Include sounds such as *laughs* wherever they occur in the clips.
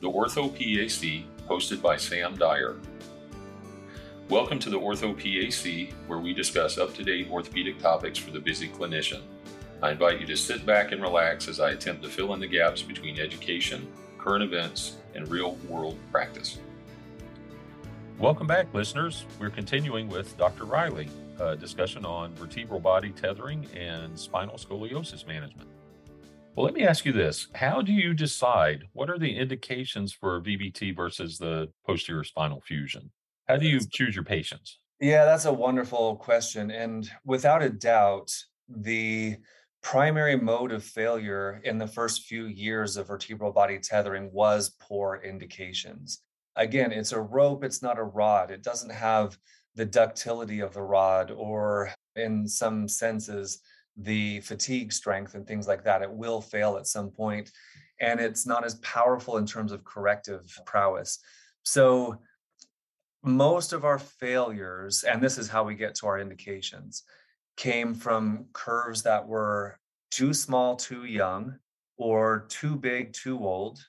the Ortho PAC, hosted by Sam Dyer. Welcome to the Ortho PAC, where we discuss up to date orthopedic topics for the busy clinician. I invite you to sit back and relax as I attempt to fill in the gaps between education, current events, and real world practice. Welcome back, listeners. We're continuing with Dr. Riley, a discussion on vertebral body tethering and spinal scoliosis management. Well, let me ask you this. How do you decide what are the indications for VBT versus the posterior spinal fusion? How do you choose your patients? Yeah, that's a wonderful question. And without a doubt, the primary mode of failure in the first few years of vertebral body tethering was poor indications. Again, it's a rope, it's not a rod. It doesn't have the ductility of the rod, or in some senses, the fatigue strength and things like that. It will fail at some point, and it's not as powerful in terms of corrective prowess. So, most of our failures, and this is how we get to our indications, came from curves that were too small, too young, or too big, too old,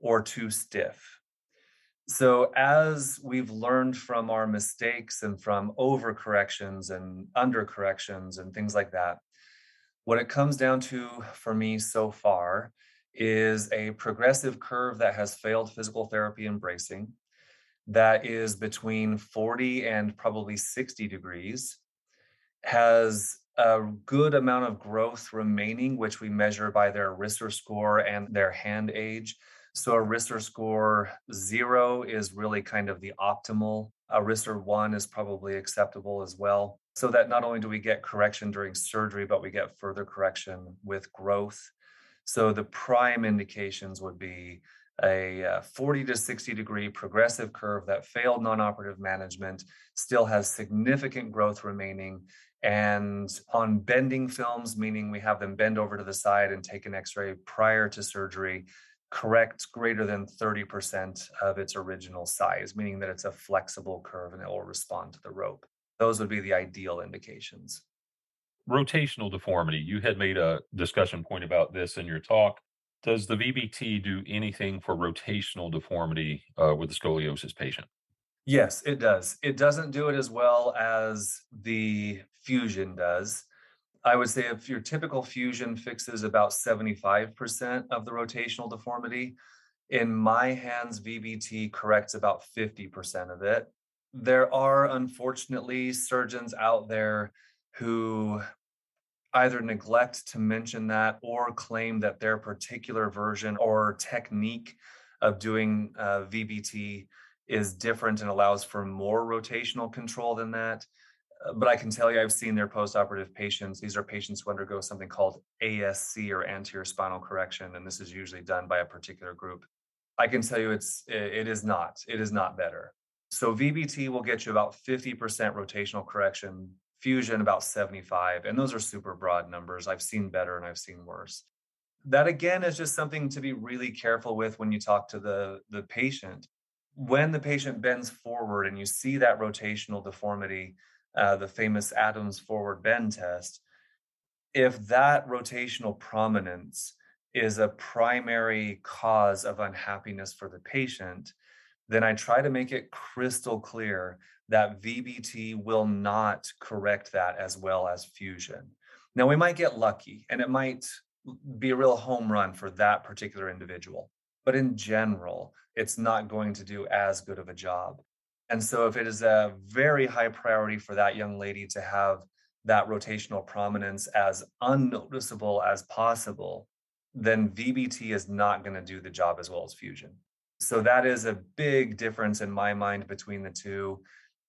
or too stiff. So, as we've learned from our mistakes and from overcorrections and undercorrections and things like that, what it comes down to for me so far is a progressive curve that has failed physical therapy and bracing that is between 40 and probably 60 degrees, has a good amount of growth remaining, which we measure by their Risser score and their hand age. So a Risser score zero is really kind of the optimal. A Risser one is probably acceptable as well so that not only do we get correction during surgery, but we get further correction with growth. So the prime indications would be a uh, 40 to 60 degree progressive curve that failed non-operative management still has significant growth remaining and on bending films meaning we have them bend over to the side and take an x-ray prior to surgery correct greater than 30% of its original size meaning that it's a flexible curve and it will respond to the rope those would be the ideal indications. Rotational deformity. You had made a discussion point about this in your talk. Does the VBT do anything for rotational deformity uh, with the scoliosis patient? Yes, it does. It doesn't do it as well as the fusion does. I would say if your typical fusion fixes about 75% of the rotational deformity, in my hands, VBT corrects about 50% of it there are unfortunately surgeons out there who either neglect to mention that or claim that their particular version or technique of doing uh, VBT is different and allows for more rotational control than that. But I can tell you, I've seen their postoperative patients. These are patients who undergo something called ASC or anterior spinal correction, and this is usually done by a particular group. I can tell you, it's it is not. It is not better. So VBT will get you about 50% rotational correction, fusion about 75, and those are super broad numbers. I've seen better and I've seen worse. That again is just something to be really careful with when you talk to the, the patient. When the patient bends forward and you see that rotational deformity, uh, the famous Adams forward bend test, if that rotational prominence is a primary cause of unhappiness for the patient, then I try to make it crystal clear that VBT will not correct that as well as fusion. Now, we might get lucky and it might be a real home run for that particular individual, but in general, it's not going to do as good of a job. And so, if it is a very high priority for that young lady to have that rotational prominence as unnoticeable as possible, then VBT is not going to do the job as well as fusion. So that is a big difference in my mind between the two.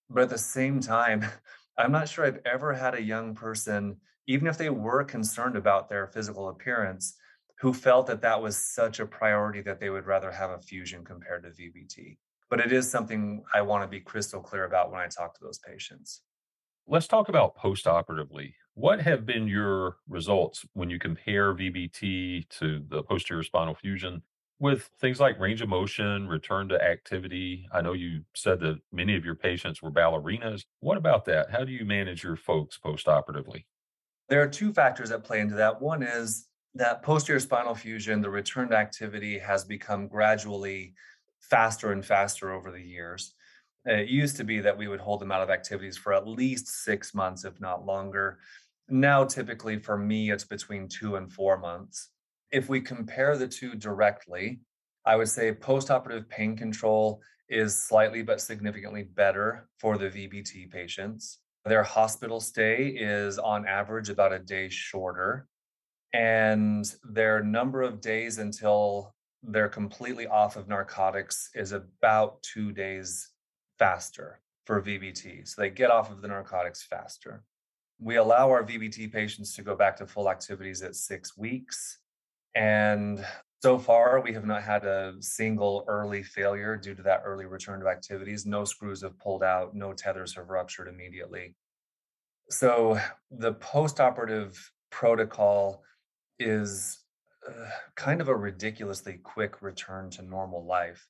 But at the same time, *laughs* I'm not sure I've ever had a young person, even if they were concerned about their physical appearance, who felt that that was such a priority that they would rather have a fusion compared to VBT. But it is something I want to be crystal clear about when I talk to those patients. Let's talk about postoperatively. What have been your results when you compare VBT to the posterior spinal fusion? with things like range of motion, return to activity, I know you said that many of your patients were ballerinas. What about that? How do you manage your folks postoperatively? There are two factors that play into that. One is that posterior spinal fusion, the return to activity has become gradually faster and faster over the years. It used to be that we would hold them out of activities for at least six months, if not longer. Now, typically for me, it's between two and four months. If we compare the two directly, I would say postoperative pain control is slightly but significantly better for the VBT patients. Their hospital stay is on average about a day shorter, and their number of days until they're completely off of narcotics is about two days faster for VBT. So they get off of the narcotics faster. We allow our VBT patients to go back to full activities at six weeks. And so far, we have not had a single early failure due to that early return to activities. No screws have pulled out, no tethers have ruptured immediately. So the postoperative protocol is uh, kind of a ridiculously quick return to normal life.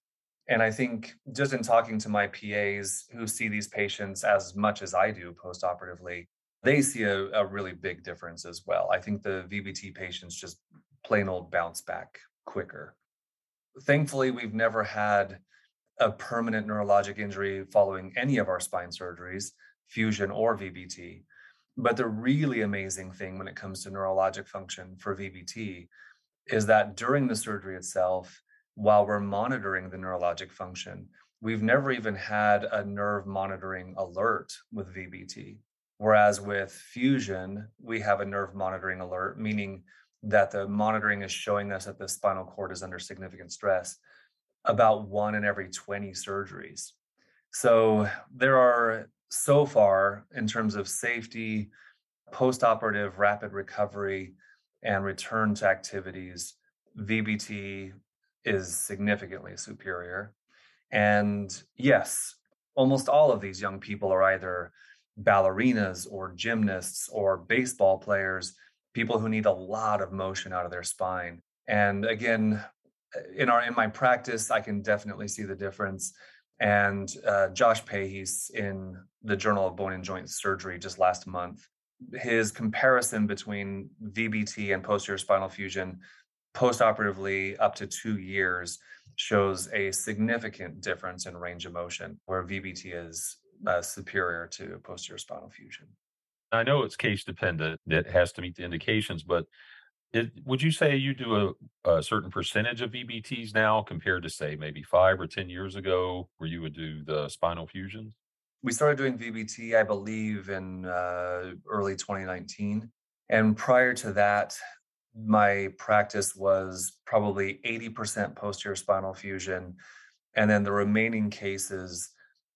And I think just in talking to my PAs who see these patients as much as I do postoperatively, they see a, a really big difference as well. I think the VBT patients just plain old bounce back quicker. Thankfully, we've never had a permanent neurologic injury following any of our spine surgeries, fusion or VBT. But the really amazing thing when it comes to neurologic function for VBT is that during the surgery itself, while we're monitoring the neurologic function, we've never even had a nerve monitoring alert with VBT. Whereas with fusion, we have a nerve monitoring alert, meaning that the monitoring is showing us that the spinal cord is under significant stress about one in every 20 surgeries. So there are so far in terms of safety, postoperative rapid recovery, and return to activities, VBT is significantly superior. And yes, almost all of these young people are either ballerinas or gymnasts or baseball players people who need a lot of motion out of their spine. And again, in our in my practice, I can definitely see the difference. And uh, Josh Pahys in the Journal of Bone and Joint Surgery just last month. His comparison between VBT and posterior spinal fusion postoperatively up to two years shows a significant difference in range of motion, where VBT is uh, superior to posterior spinal fusion. I know it's case dependent. It has to meet the indications, but it, would you say you do a, a, certain percentage of VBTs now compared to say maybe five or ten years ago, where you would do the spinal fusions? We started doing VBT, I believe, in uh, early 2019, and prior to that, my practice was probably 80% posterior spinal fusion, and then the remaining cases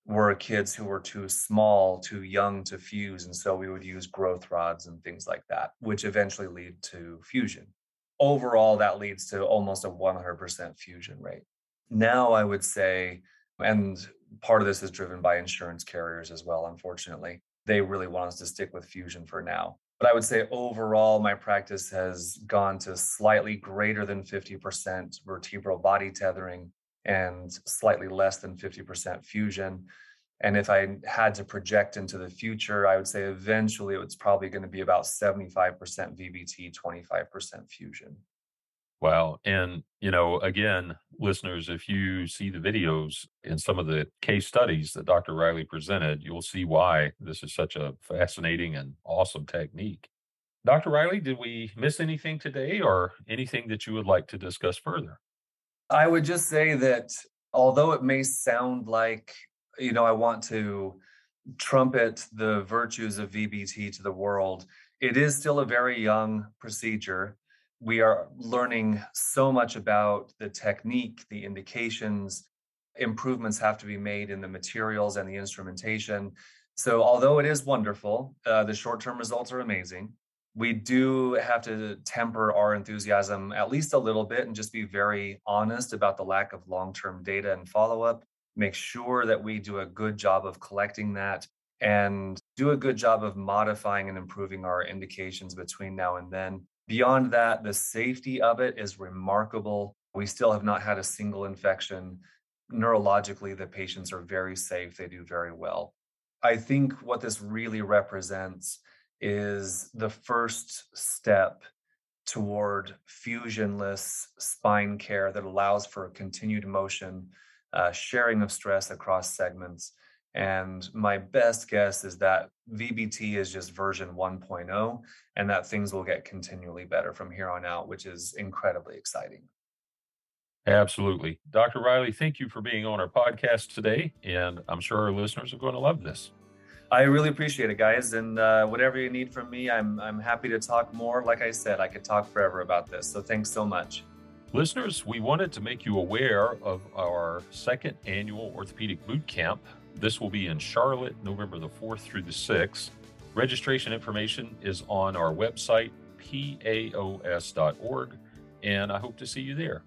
were kids who were too small, too young to fuse. And so we would use growth rods and things like that, which eventually lead to fusion. Overall, that leads to almost a 100% fusion rate. Now, I would say, and part of this is driven by insurance carriers as well, unfortunately. They really want us to stick with fusion for now. But I would say overall, my practice has gone to slightly greater than 50% vertebral body tethering and slightly less than 50% fusion. And if I had to project into the future, I would say eventually it's probably going to be about 75% VBT, 25% fusion. Wow. And, you know, again, listeners, if you see the videos in some of the case studies that Dr. Riley presented, you'll see why this is such a fascinating and awesome technique. Dr. Riley, did we miss anything today or anything that you would like to discuss further? I would just say that although it may sound like, you know, I want to trumpet the virtues of VBT to the world, it is still a very young procedure. We are learning so much about the technique, the indications, improvements have to be made in the materials and the instrumentation. So, although it is wonderful, uh, the short term results are amazing we do have to temper our enthusiasm at least a little bit and just be very honest about the lack of long term data and follow up. Make sure that we do a good job of collecting that and do a good job of modifying and improving our indications between now and then. Beyond that, the safety of it is remarkable. We still have not had a single infection. Neurologically, the patients are very safe, they do very well. I think what this really represents is the first step toward fusionless spine care that allows for continued motion, uh, sharing of stress across segments. And my best guess is that VBT is just version 1.0 and that things will get continually better from here on out, which is incredibly exciting. Absolutely. Dr. Riley, thank you for being on our podcast today. And I'm sure our listeners are going to love this. I really appreciate it, guys. And uh, whatever you need from me, I'm, I'm happy to talk more. Like I said, I could talk forever about this. So thanks so much. Listeners, we wanted to make you aware of our second annual orthopedic boot camp. This will be in Charlotte, November the 4th through the 6th. Registration information is on our website, paos.org, and I hope to see you there.